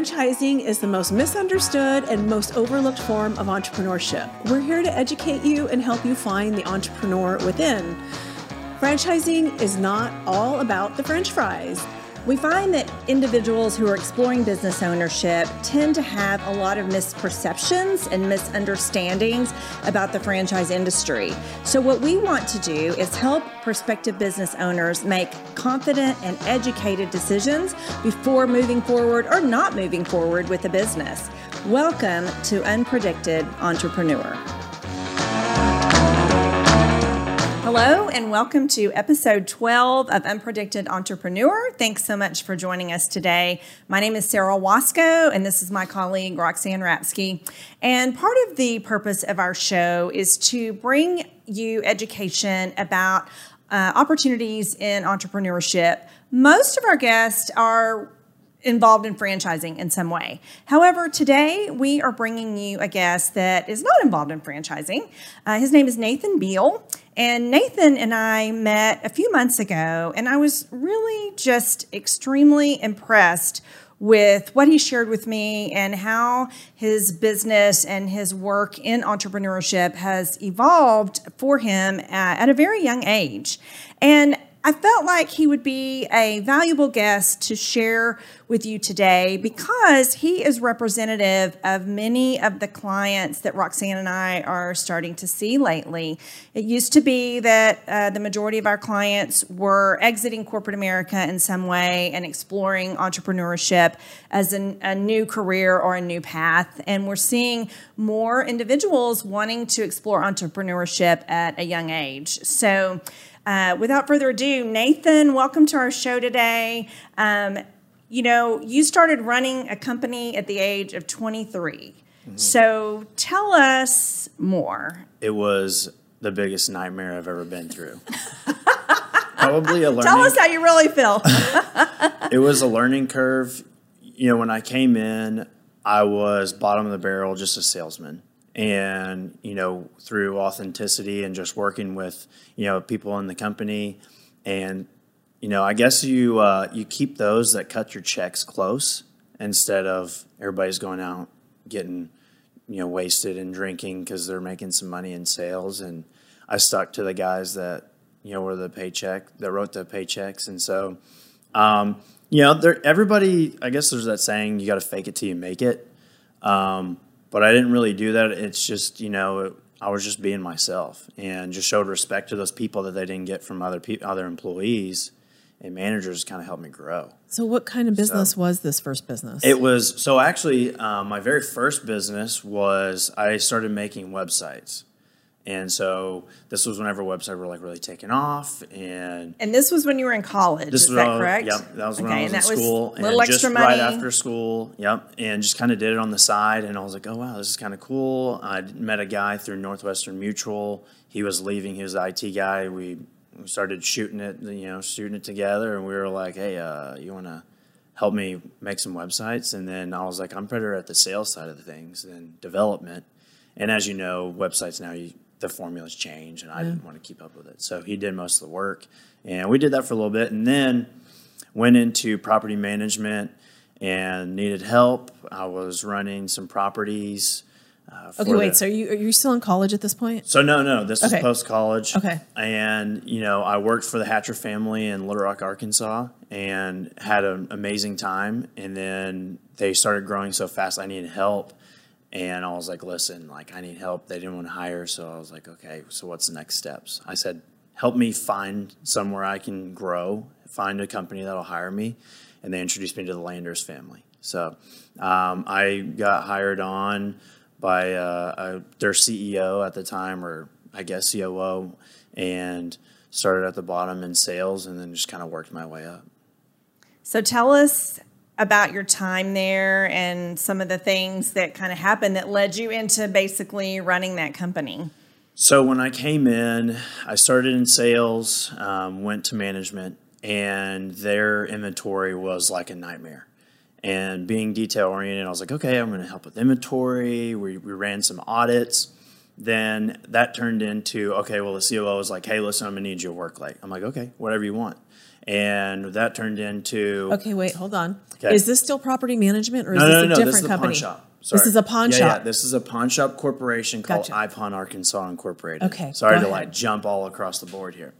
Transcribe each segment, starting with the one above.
Franchising is the most misunderstood and most overlooked form of entrepreneurship. We're here to educate you and help you find the entrepreneur within. Franchising is not all about the french fries. We find that individuals who are exploring business ownership tend to have a lot of misperceptions and misunderstandings about the franchise industry. So, what we want to do is help prospective business owners make confident and educated decisions before moving forward or not moving forward with a business. Welcome to Unpredicted Entrepreneur. Hello, and welcome to episode 12 of Unpredicted Entrepreneur. Thanks so much for joining us today. My name is Sarah Wasco, and this is my colleague Roxanne Rapsky. And part of the purpose of our show is to bring you education about uh, opportunities in entrepreneurship. Most of our guests are involved in franchising in some way. However, today we are bringing you a guest that is not involved in franchising. Uh, his name is Nathan Beal. And Nathan and I met a few months ago, and I was really just extremely impressed with what he shared with me and how his business and his work in entrepreneurship has evolved for him at a very young age. And I felt like he would be a valuable guest to share with you today because he is representative of many of the clients that Roxanne and I are starting to see lately. It used to be that uh, the majority of our clients were exiting corporate America in some way and exploring entrepreneurship as an, a new career or a new path. And we're seeing more individuals wanting to explore entrepreneurship at a young age. So, uh, without further ado, Nathan, welcome to our show today. Um, you know, you started running a company at the age of 23. Mm-hmm. So tell us more. It was the biggest nightmare I've ever been through. Probably a learning. Tell us how you really feel. it was a learning curve. You know, when I came in, I was bottom of the barrel, just a salesman and you know through authenticity and just working with you know people in the company. And you know i guess you uh, you keep those that cut your checks close instead of everybody's going out getting you know wasted and drinking because they're making some money in sales. And i stuck to the guys that you know were the paycheck that wrote the paychecks. And so um, you know everybody i guess there's that saying you got to fake it till you make it. Um, but I didn't really do that. It's just, you know, I was just being myself and just showed respect to those people that they didn't get from other pe- other employees and managers kind of helped me grow. So, what kind of business so, was this first business? It was so actually, um, my very first business was I started making websites. And so this was whenever websites were like really taking off, and and this was when you were in college. This is that all, correct? Yep, that was okay, when I was in school, and little just money. right after school. Yep, and just kind of did it on the side, and I was like, oh wow, this is kind of cool. I met a guy through Northwestern Mutual. He was leaving. He was the IT guy. We started shooting it, you know, shooting it together, and we were like, hey, uh, you want to help me make some websites? And then I was like, I'm better at the sales side of the things than development. And as you know, websites now you the formulas change, and I didn't want to keep up with it. So he did most of the work, and we did that for a little bit, and then went into property management and needed help. I was running some properties. Uh, okay, wait. The, so you are you still in college at this point? So no, no. This okay. was post college. Okay. And you know, I worked for the Hatcher family in Little Rock, Arkansas, and had an amazing time. And then they started growing so fast, I needed help. And I was like, listen, like I need help. They didn't want to hire, so I was like, okay, so what's the next steps? I said, help me find somewhere I can grow, find a company that'll hire me, and they introduced me to the Landers family. So um, I got hired on by uh, their CEO at the time, or I guess COO, and started at the bottom in sales, and then just kind of worked my way up. So tell us about your time there and some of the things that kind of happened that led you into basically running that company. So when I came in, I started in sales, um, went to management, and their inventory was like a nightmare. And being detail oriented, I was like, okay, I'm going to help with inventory. We, we ran some audits. Then that turned into, okay, well, the COO was like, hey, listen, I'm going to need you to work late. I'm like, okay, whatever you want. And that turned into Okay, wait, hold on. Okay. Is this still property management or is no, this no, a no, no. different This is a company? pawn shop. Sorry. This is a pawn yeah, shop. Yeah, this is a pawn shop corporation called Gotcha. iPawn Arkansas Incorporated. Okay, Sorry go to ahead. like jump all across the board here.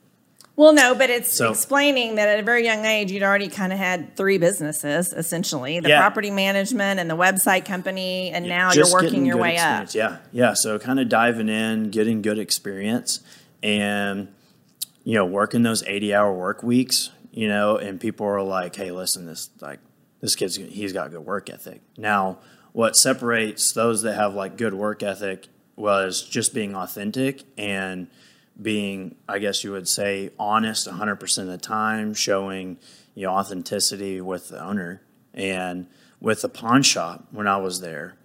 Well, no, but it's So- explaining that at a very young age, you'd already kind of had three businesses essentially the Yeah. property management and the website company, and now you're working your good way up. Yeah, yeah. So kind of diving in, getting good experience, and you know, working those eighty-hour work weeks. You know, and people are like, "Hey, listen, this like this kid's he's got good work ethic." Now, what separates those that have like good work ethic was just being authentic and being, I guess you would say, honest 100% of the time, showing you know authenticity with the owner and with the pawn shop when I was there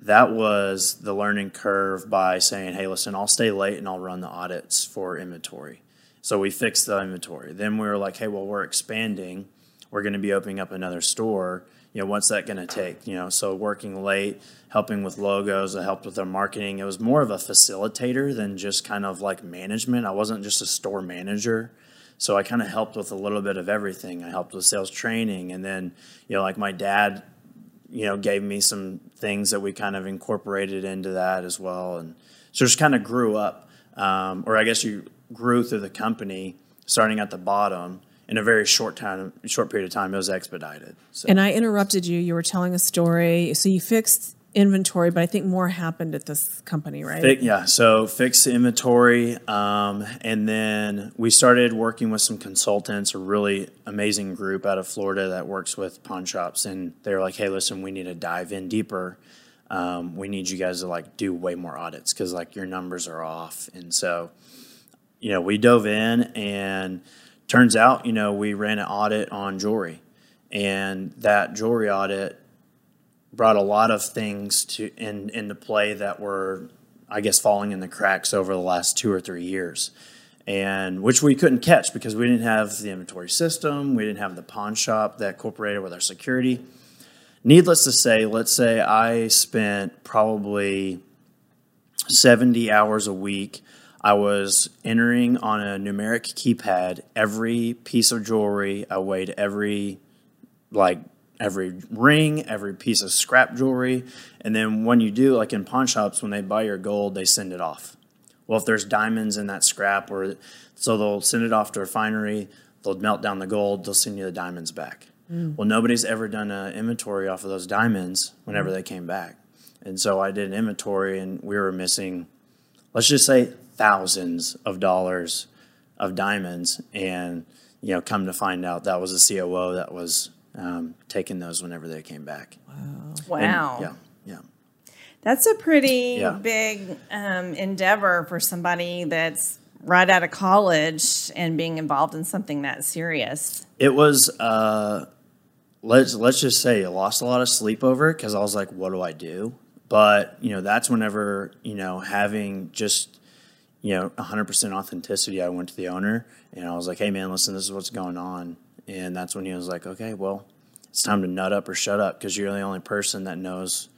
that was the learning curve by saying, hey, listen, I'll stay late and I'll run the audits for inventory. So we fixed the inventory. Then we were like, hey, well, we're expanding. We're going to be opening up another store. You know, what's that going to take? You know, so working late, helping with logos, I helped with their marketing. It was more of a facilitator than just kind of like management. I wasn't just a store manager. So I kind of helped with a little bit of everything. I helped with sales training. And then, you know, like my dad you know, gave me some things that we kind of incorporated into that as well. And so just kind of grew up, um, or I guess you grew through the company, starting at the bottom in a very short time, short period of time. It was expedited. So. And I interrupted you. You were telling a story. So you fixed inventory, but I think more happened at this company, right? Yeah, so fixed inventory, um, and then we started working with some consultants, a really amazing group out of Florida that works with pawn shops, and they're like, "Hey, listen, we need to dive in deeper. Um, we need you guys to like do way more audits because like your numbers are off." And so, you know, we dove in, and turns out, you know, we ran an audit on jewelry, and that jewelry audit brought a lot of things to in into play that were I guess falling in the cracks over the last two or three years. And which we couldn't catch because we didn't have the inventory system, we didn't have the pawn shop that cooperated with our security. Needless to say, let's say I spent probably 70 hours a week. I was entering on a numeric keypad every piece of jewelry. I weighed every like every ring, every piece of scrap jewelry. And then when you do, like in pawn shops, when they buy your gold, they send it off. Well, if there's diamonds in that scrap, or so they'll send it off to a refinery, they'll melt down the gold, they'll send you the diamonds back. Mm. Well, nobody's ever done an inventory off of those diamonds whenever mm. they came back. And so I did an inventory, and we were missing, let's just say, thousands of dollars of diamonds. And, you know, come to find out that was a COO that was um, taking those whenever they came back. And, Wow. yeah, yeah. That's a pretty Yeah. big um, endeavor for somebody that's right out of college and being involved in something that serious. It was, uh, let's let's just say, I lost a lot of sleep over it because I was like, what do I do? But you know, that's whenever you know having just you know 100% authenticity. I went to the owner and I was like, hey man, listen, this is what's going on. And that's when he was like, okay, well, it's time to nut up or shut up because you're the only person that knows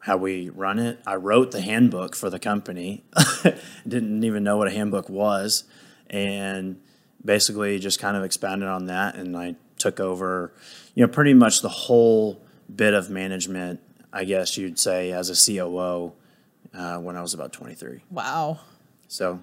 how we run it. I wrote the handbook for the company. Didn't even know what a handbook was. And basically just kind of expanded on that and I took over, you know, pretty much the whole bit of management, I guess you'd say, as a COO uh, when I was about 23. Wow. So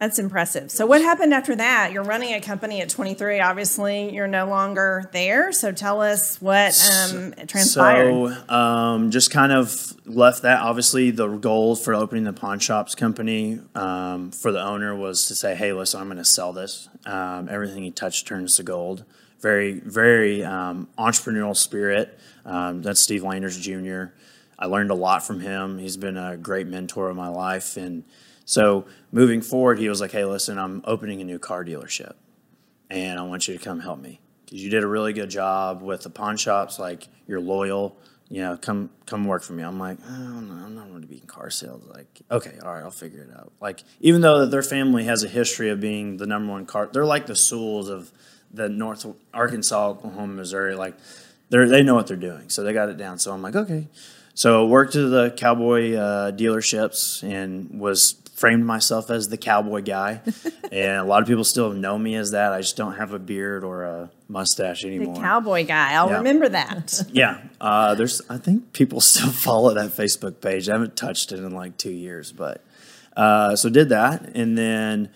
That's impressive. So, what happened after that? You're running a company at 23. Obviously, you're no longer there. So, tell us what um, transpired. So, um, just kind of left that. Obviously, the goal for opening the pawn shops company um, for the owner was to say, "Hey, listen, I'm going to sell this. Um, everything he touched turns to gold." Very, very um, entrepreneurial spirit. Um, that's Steve Landers Jr. I learned a lot from him. He's been a great mentor of my life, and so moving forward, he was like, "Hey, listen, I'm opening a new car dealership." and I want you to come help me because you did a really good job with the pawn shops. Like you're loyal, you know. Come come work for me. I'm like, oh, I'm not going to be in car sales. Like, okay, all right, I'll figure it out. Like even though that their family has a history of being the number one car, they're like the Sewells of the North Arkansas, Oklahoma, Missouri. Like they're they know what they're doing, so they got it down. So I'm like, okay. So I worked at the cowboy uh, dealerships and was framed myself as the cowboy guy, and a lot of people still know me as that. I just don't have a beard or a mustache The anymore. cowboy guy. I'll Yeah. remember that. yeah, uh, there's. I think people still follow that Facebook page. I haven't touched it in like two years, but uh, so did that, and then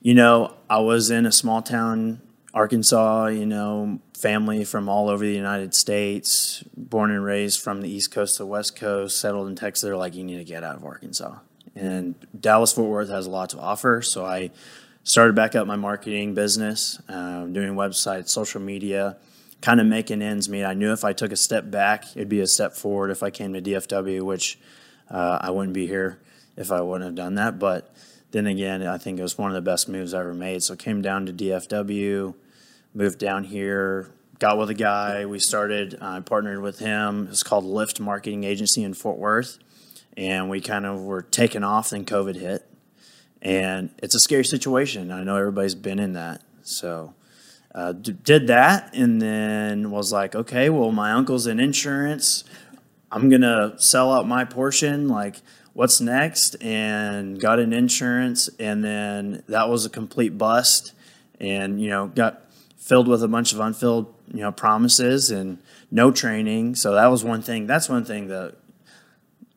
you know I was in a small town, Arkansas. You know, family from all over the United States, born and raised from the East Coast to the West Coast, settled in Texas. They're like, you need to get out of Arkansas, and Dallas Fort Worth has a lot to offer. So I started back up my marketing business, um, doing websites, social media, kind of making ends meet. I knew if I took a step back, it'd be a step forward if I came to DFW, which uh, I wouldn't be here if I wouldn't have done that. But then again, I think it was one of the best moves I ever made. So came down to DFW, moved down here, got with a guy. We started, I partnered with him. It's called Lift Marketing Agency in Fort Worth. And we kind of were taking off, then COVID hit and it's a scary situation. I know everybody's been in that. So uh, d- did that, and then was like, okay, well, my uncle's in insurance. I'm gonna sell out my portion. Like, what's next? And got an insurance, and then that was a complete bust. And you know, got filled with a bunch of unfilled you know promises and no training. So that was one thing. That's one thing that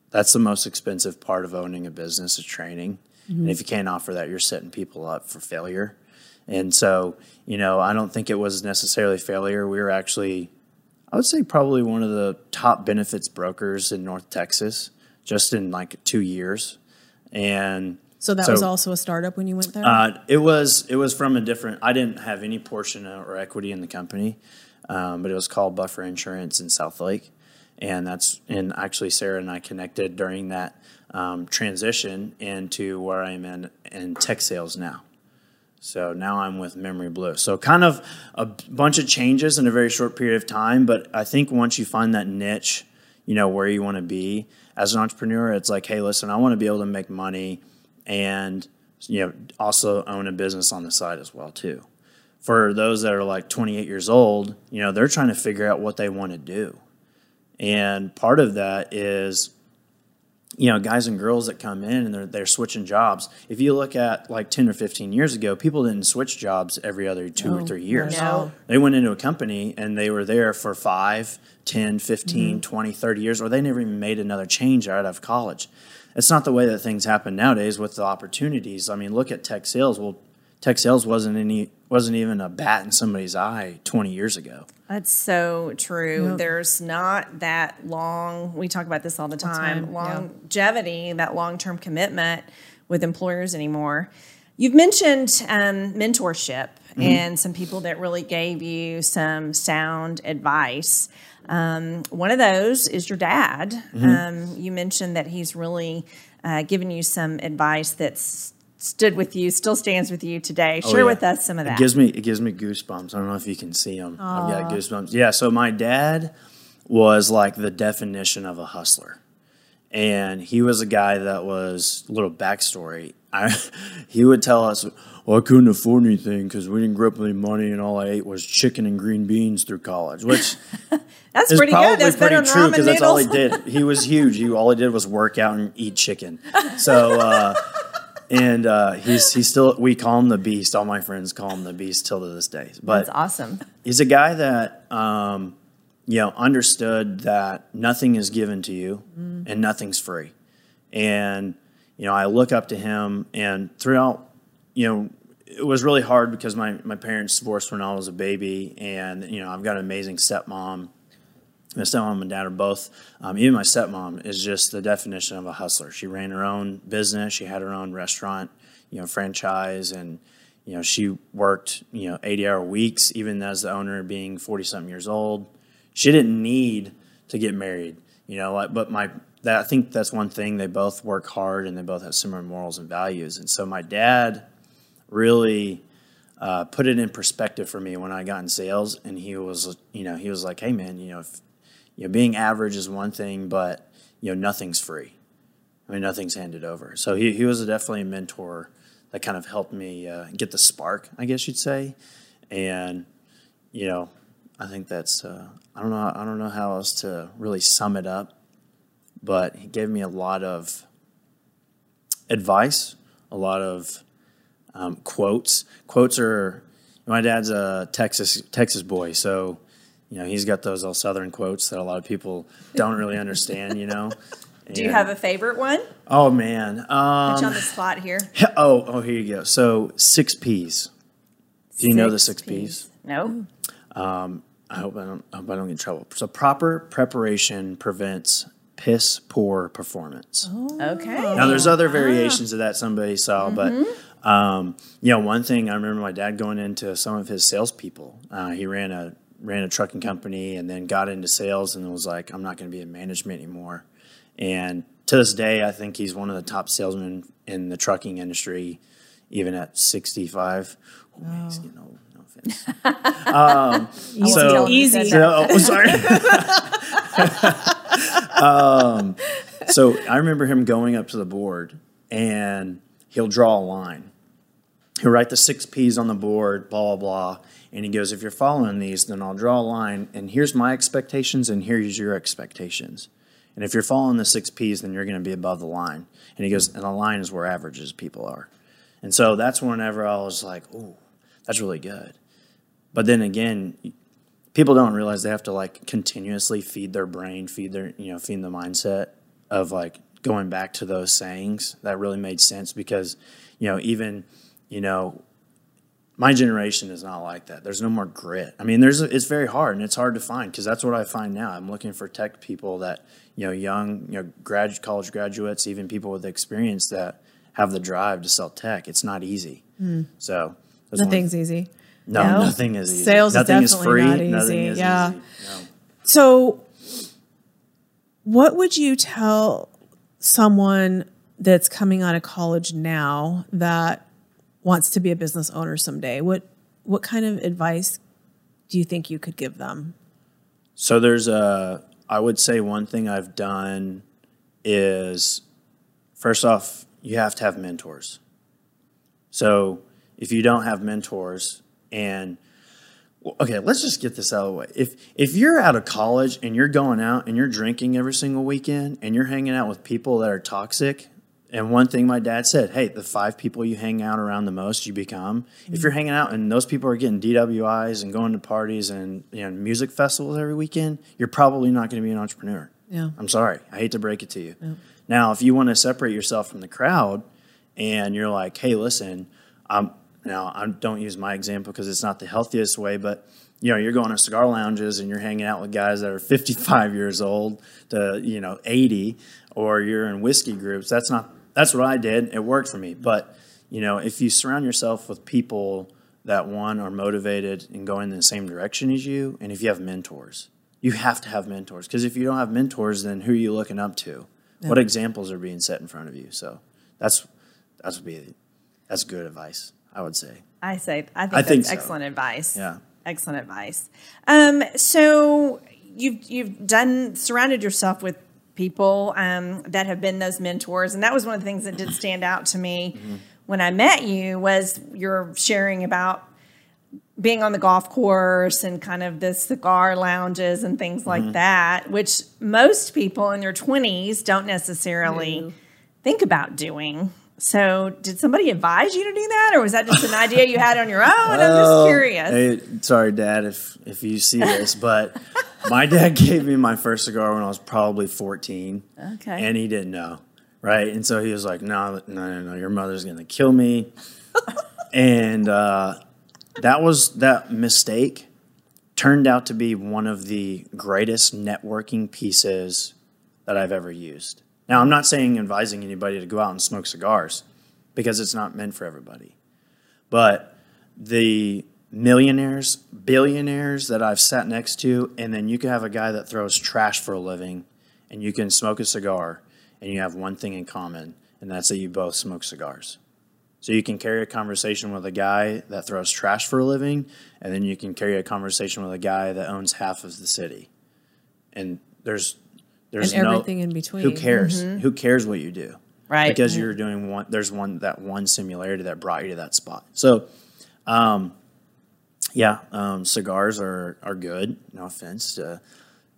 that's the most expensive part of owning a business is training. Mm-hmm. And if you can't offer that, you're setting people up for failure. And so, you know, I don't think it was necessarily failure. We were actually, I would say, probably one of the top benefits brokers in North Texas, just in like two years. And So that was also a startup when you went there? uh, it was it was from a different. I didn't have any portion or equity in the company, um, but it was called Buffer Insurance in Southlake, and that's and actually Sarah and I connected during that um, transition into where I'm in in tech sales now. So now I'm with Memory Blue. So kind of a bunch of changes in a very short period of time, but I think once you find that niche, you know where you want to be as an entrepreneur, it's like, hey, listen, I want to be able to make money and you know also own a business on the side as well too. For those that are like 28 years old, you know, they're trying to figure out what they want to do. And part of that is you know, guys and girls that come in and they're, they're switching jobs. If you look at like 10 or 15 years ago, people didn't switch jobs every other two or three years. all. They went into a company and they were there for 5, 10, 15, mm-hmm. 20, 30 years, or they never even made another change out of college. It's not the way that things happen nowadays with the opportunities. I mean, look at tech sales. Well, tech sales wasn't any wasn't even a bat in somebody's eye 20 years ago. That's so true. Yep. There's not that long, we talk about this all the time, time, yeah. longevity, that long term commitment with employers anymore. You've mentioned um, mentorship Mm-hmm. and some people that really gave you some sound advice. Um, one of those is your dad. Mm-hmm. Um, you mentioned that he's really uh, given you some advice that's stood with you, still stands with you today. Share Oh, yeah. with us some of that. It gives me it gives me goosebumps. I don't know if you can see them. I've got goosebumps. Yeah. So my dad was like the definition of a hustler, and he was a guy that was a little backstory. I, he would tell us, "Well, I couldn't afford anything because we didn't grow up with any money, and all I ate was chicken and green beans through college." Which that's is pretty good. That's pretty better than true because that's all he did. He was huge. He all he did was work out and eat chicken. So. Uh, and uh, he's he's still we call him the beast. All my friends call him the beast till to this day. But That's awesome. he's a guy that um, you know understood that nothing is given to you and nothing's free and you know i look up to him and throughout you know it was really hard because my, my parents divorced when i was a baby and you know i've got an amazing stepmom my stepmom and dad are both um, even my stepmom is just the definition of a hustler. She ran her own business. She had her own restaurant you know franchise and you know she worked you know 80 hour weeks even as the owner being 40 something years old. She didn't need to get married you know like, but my that i think that's one thing. They both work hard and they both have similar morals and values. And so my dad really uh, put it in perspective for me when i got in sales and he was you know he was like hey man you know if you know being average is one thing but you know nothing's free I mean, nothing's handed over. So he, he was definitely a mentor that kind of helped me uh, get the spark, I guess you'd say. And, you know, I think that's, uh, I don't know, I don't know how else to really sum it up. but he gave me a lot of advice, a lot of um, quotes. Quotes are my dad's a Texas Texas boy, so you know he's got those all Southern quotes that a lot of people don't really understand. You know. Do you have a favorite one? Oh man. Put you on Um, the spot here. oh, oh, here you go. So six P's. Do you know the six P's? No. I hope I don't. I hope I don't get in trouble. So proper preparation prevents piss poor performance. Okay. Now there's other variations of that somebody saw, but um, you know one thing I remember my dad going into some of his salespeople. Uh, he ran a ran a trucking company and then got into sales and was like, I'm not going to be in management anymore. And to this day, I think he's one of the top salesmen in the trucking industry, even at 65. Oh, man, he's getting old. No offense. um, so tell him you said Easy. so, oh, sorry. um, so I remember him going up to the board and he'll draw a line. He'll write the six P's on the board, blah, blah, blah. And he goes, if you're following these, then I'll draw a line and here's my expectations and here's your expectations. And if you're following the six P's, then you're going to be above the line. And he goes, and the line is where averages people are. And so that's whenever I was like, oh, that's really good. But then again, people don't realize they have to like continuously feed their brain, feed their, you know, feed the mindset of like going back to those sayings. That really made sense because, you know, even, you know, my generation is not like that. There's no more grit. I mean, there's it's very hard and it's hard to find because that's what I find now. I'm looking for tech people that you know, young, you know, grad college graduates, even people with experience that have the drive to sell tech. It's not easy. Hmm. So that's one- easy. no, No. nothing is easy. Sales is nothing is definitely free. not Nothing easy. is Yeah. easy. No. So, what would you tell someone that's coming out of college now that wants to be a business owner someday? What what kind of advice do you think you could give them? So there's a, I would say one thing I've done is first off, you have to have mentors. So if you don't have mentors and okay, let's just get this out of the way. If if you're out of college and you're going out and you're drinking every single weekend and you're hanging out with people that are toxic, and one thing my dad said, hey, the five people you hang out around the most, you become. If you're hanging out and those people are getting DWIs and going to parties and you know music festivals every weekend, you're probably not going to be an entrepreneur. Yeah. I'm sorry. I hate to break it to you. Now, if you want to separate yourself from the crowd and you're like, hey, listen, um, now I don't use my example because it's not the healthiest way, but you know, you're going to cigar lounges and you're hanging out with guys that are 55 years old to, you know, 80, or you're in whiskey groups. That's not, that's what I did. It worked for me. But, you know, if you surround yourself with people that one are motivated and going in the same direction as you, and if you have mentors, you have to have mentors because if you don't have mentors, then who are you looking up to? What examples are being set in front of you? So that's that's would be that's good advice. I would say. I say I think I that's think so. excellent advice. Yeah. Excellent advice. Um, so you've you've done surrounded yourself with people um, that have been those mentors, and that was one of the things that did stand out to me Mm-hmm. when I met you was you're sharing about being on the golf course and kind of the cigar lounges and things Mm-hmm. like that, which most people in their 20s don't necessarily think about doing. So, did somebody advise you to do that, or was that just an idea you had on your own? I'm just curious. Hey, sorry, Dad, if if you see this, but my dad gave me my first cigar when I was probably 14. Okay. And he didn't know, right? And so he was like, "No, no, no, no your mother's gonna kill me." and uh, that was that mistake turned out to be one of the greatest networking pieces that I've ever used. Now, I'm not saying advising anybody to go out and smoke cigars because it's not meant for everybody. But the millionaires, billionaires that I've sat next to, and then you can have a guy that throws trash for a living, and you can smoke a cigar, and you have one thing in common, and that's that you both smoke cigars. So you can carry a conversation with a guy that throws trash for a living, and then you can carry a conversation with a guy that owns half of the city. And there's there's And no- everything in between. Who cares? Who cares what you do? Right. Because you're doing one. There's one that one similarity that brought you to that spot. So, um, yeah, um, cigars are are good. No offense to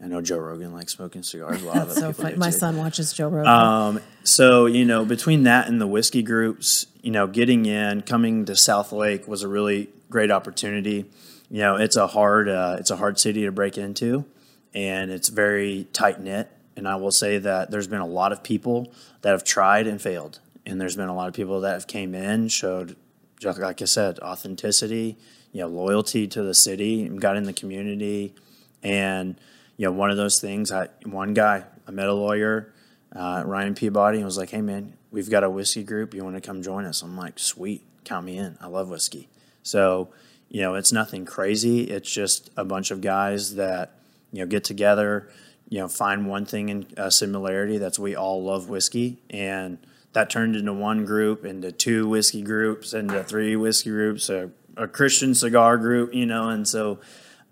I know Joe Rogan likes smoking cigars. A lot of so. My too. son watches Joe Rogan. Um, so you know, between that and the whiskey groups, you know, getting in, coming to Southlake was a really great opportunity. You know, it's a hard, uh, it's a hard city to break into, and it's very tight knit. And I will say that there's been a lot of people that have tried and failed, and there's been a lot of people that have came in, showed, like I said, authenticity, you know, loyalty to the city, got in the community, and you know, one of those things. I one guy, I met a lawyer, uh, Ryan Peabody, and was like, "Hey, man, we've got a whiskey group. You want to come join us?" I'm like, "Sweet, count me in. I love whiskey." So, you know, it's nothing crazy. It's just a bunch of guys that you know get together, you know, find one thing in uh, similarity. That's we all love whiskey, and that turned into one group, into two whiskey groups, into three whiskey groups, a, a Christian cigar group, you know, and so.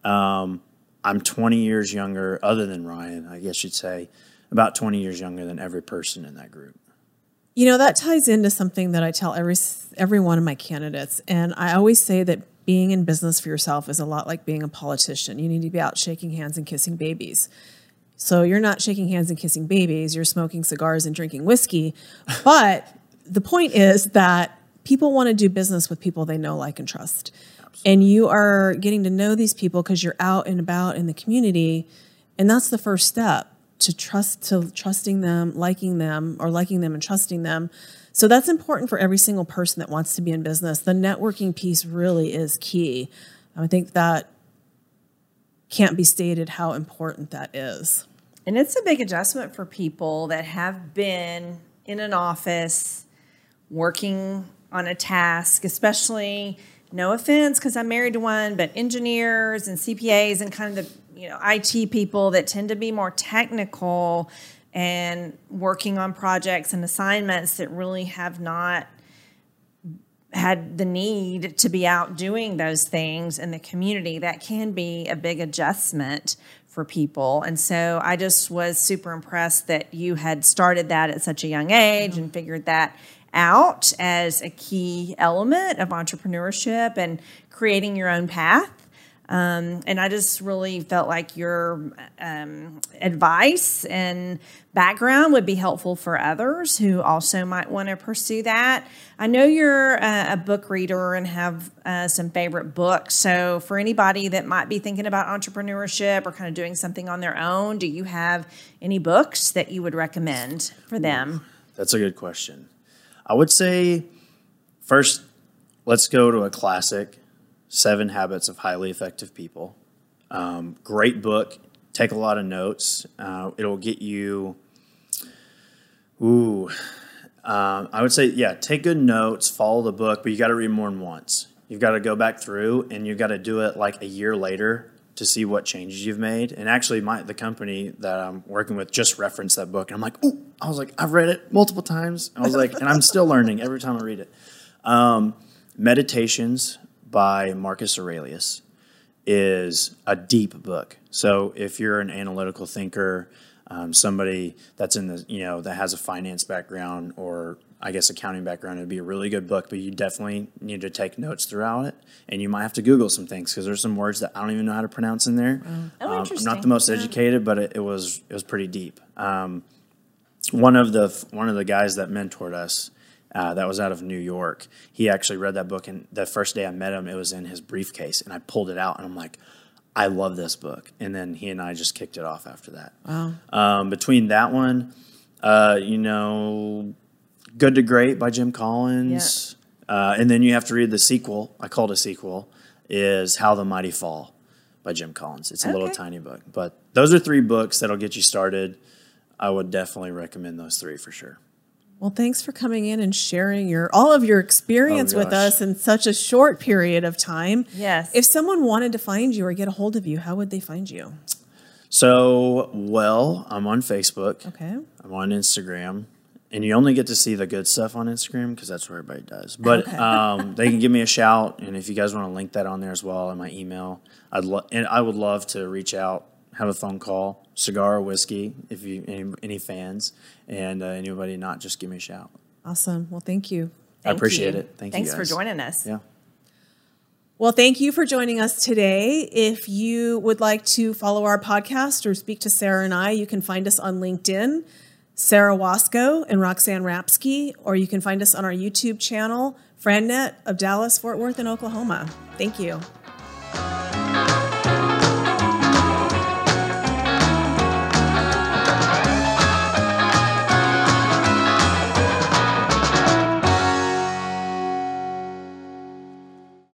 Um, I'm 20 years younger, other than Ryan, I guess you'd say, about 20 years younger than every person in that group. You know, that ties into something that I tell every every one of my candidates, and I always say that being in business for yourself is a lot like being a politician. You need to be out shaking hands and kissing babies. So you're not shaking hands and kissing babies, you're smoking cigars and drinking whiskey. But the point is that people want to do business with people they know, like, and trust. And you are getting to know these people because you're out and about in the community. And that's the first step to trust to trusting them, liking them, or liking them and trusting them. So that's important for every single person that wants to be in business. The networking piece really is key. I think that can't be stated how important that is. And it's a big adjustment for people that have been in an office working on a task, especially no offense because I'm married to one, but engineers and CPAs and kind of the you know IT people that tend to be more technical and working on projects and assignments that really have not had the need to be out doing those things in the community that can be a big adjustment for people. And so i just was super impressed that you had started that at such a young age and mm-hmm. figured that out as a key element of entrepreneurship and creating your own path um, and I just really felt like your um, advice and background would be helpful for others who also might want to pursue that. I know you're a, book reader and have uh, some favorite books. So, for anybody that might be thinking about entrepreneurship or kind of doing something on their own, do you have any books that you would recommend for them? That's a good question. I would say first, let's go to a classic Seven Habits of Highly Effective People. Um, great book. Take a lot of notes. Uh, it'll get you. Ooh, um, I would say yeah. Take good notes. Follow the book, but you got to read more than once. You've got to go back through, and you've got to do it like a year later to see what changes you've made. And actually, my the company that I'm working with just referenced that book, and I'm like, oh, I was like, I've read it multiple times. I was like, and I'm still learning every time I read it. Um, Meditations by Marcus Aurelius is a deep book. So if you're an analytical thinker, um, somebody that's in the you know that has a finance background or I guess accounting background, it'd be a really good book. But you definitely need to take notes throughout it, and you might have to Google some things because there's some words that I don't even know how to pronounce in there. Oh, Um, I'm not the most educated, but it, it was it was pretty deep. Um, one of the one of the guys that mentored us uh, that was out of New York. He actually read that book, and the first day I met him, it was in his briefcase, and I pulled it out, and I'm like, I love this book. And then he and I just kicked it off after that. Wow. Um, between that one, uh, you know, Good to Great by Jim Collins, uh, and then you have to read the sequel. I called it a sequel. Is How the Mighty Fall by Jim Collins. It's a little tiny book, but those are three books that'll get you started. I would definitely recommend those three for sure. Well, thanks for coming in and sharing your all of your experience Oh, with us in such a short period of time. Yes. If someone wanted to find you or get a hold of you, how would they find you? So, well, I'm on Facebook. Okay. I'm on Instagram, and you only get to see the good stuff on Instagram because that's where everybody does. But um, they can give me a shout, and if you guys want to link that on there as well in my email, I'd lo- and I would love to reach out, have a phone call, cigar or whiskey, if you any, any fans, and uh, anybody not, just give me a shout. Awesome. Well, thank you. I appreciate you. it. Thank Thanks you. for joining us. Yeah. Well, thank you for joining us today. If you would like to follow our podcast or speak to Sarah and I, you can find us on LinkedIn, Sarah Wasco and Roxanne Rapsky, or you can find us on our YouTube channel, FranNet of Dallas, Fort Worth, and Oklahoma. Thank you.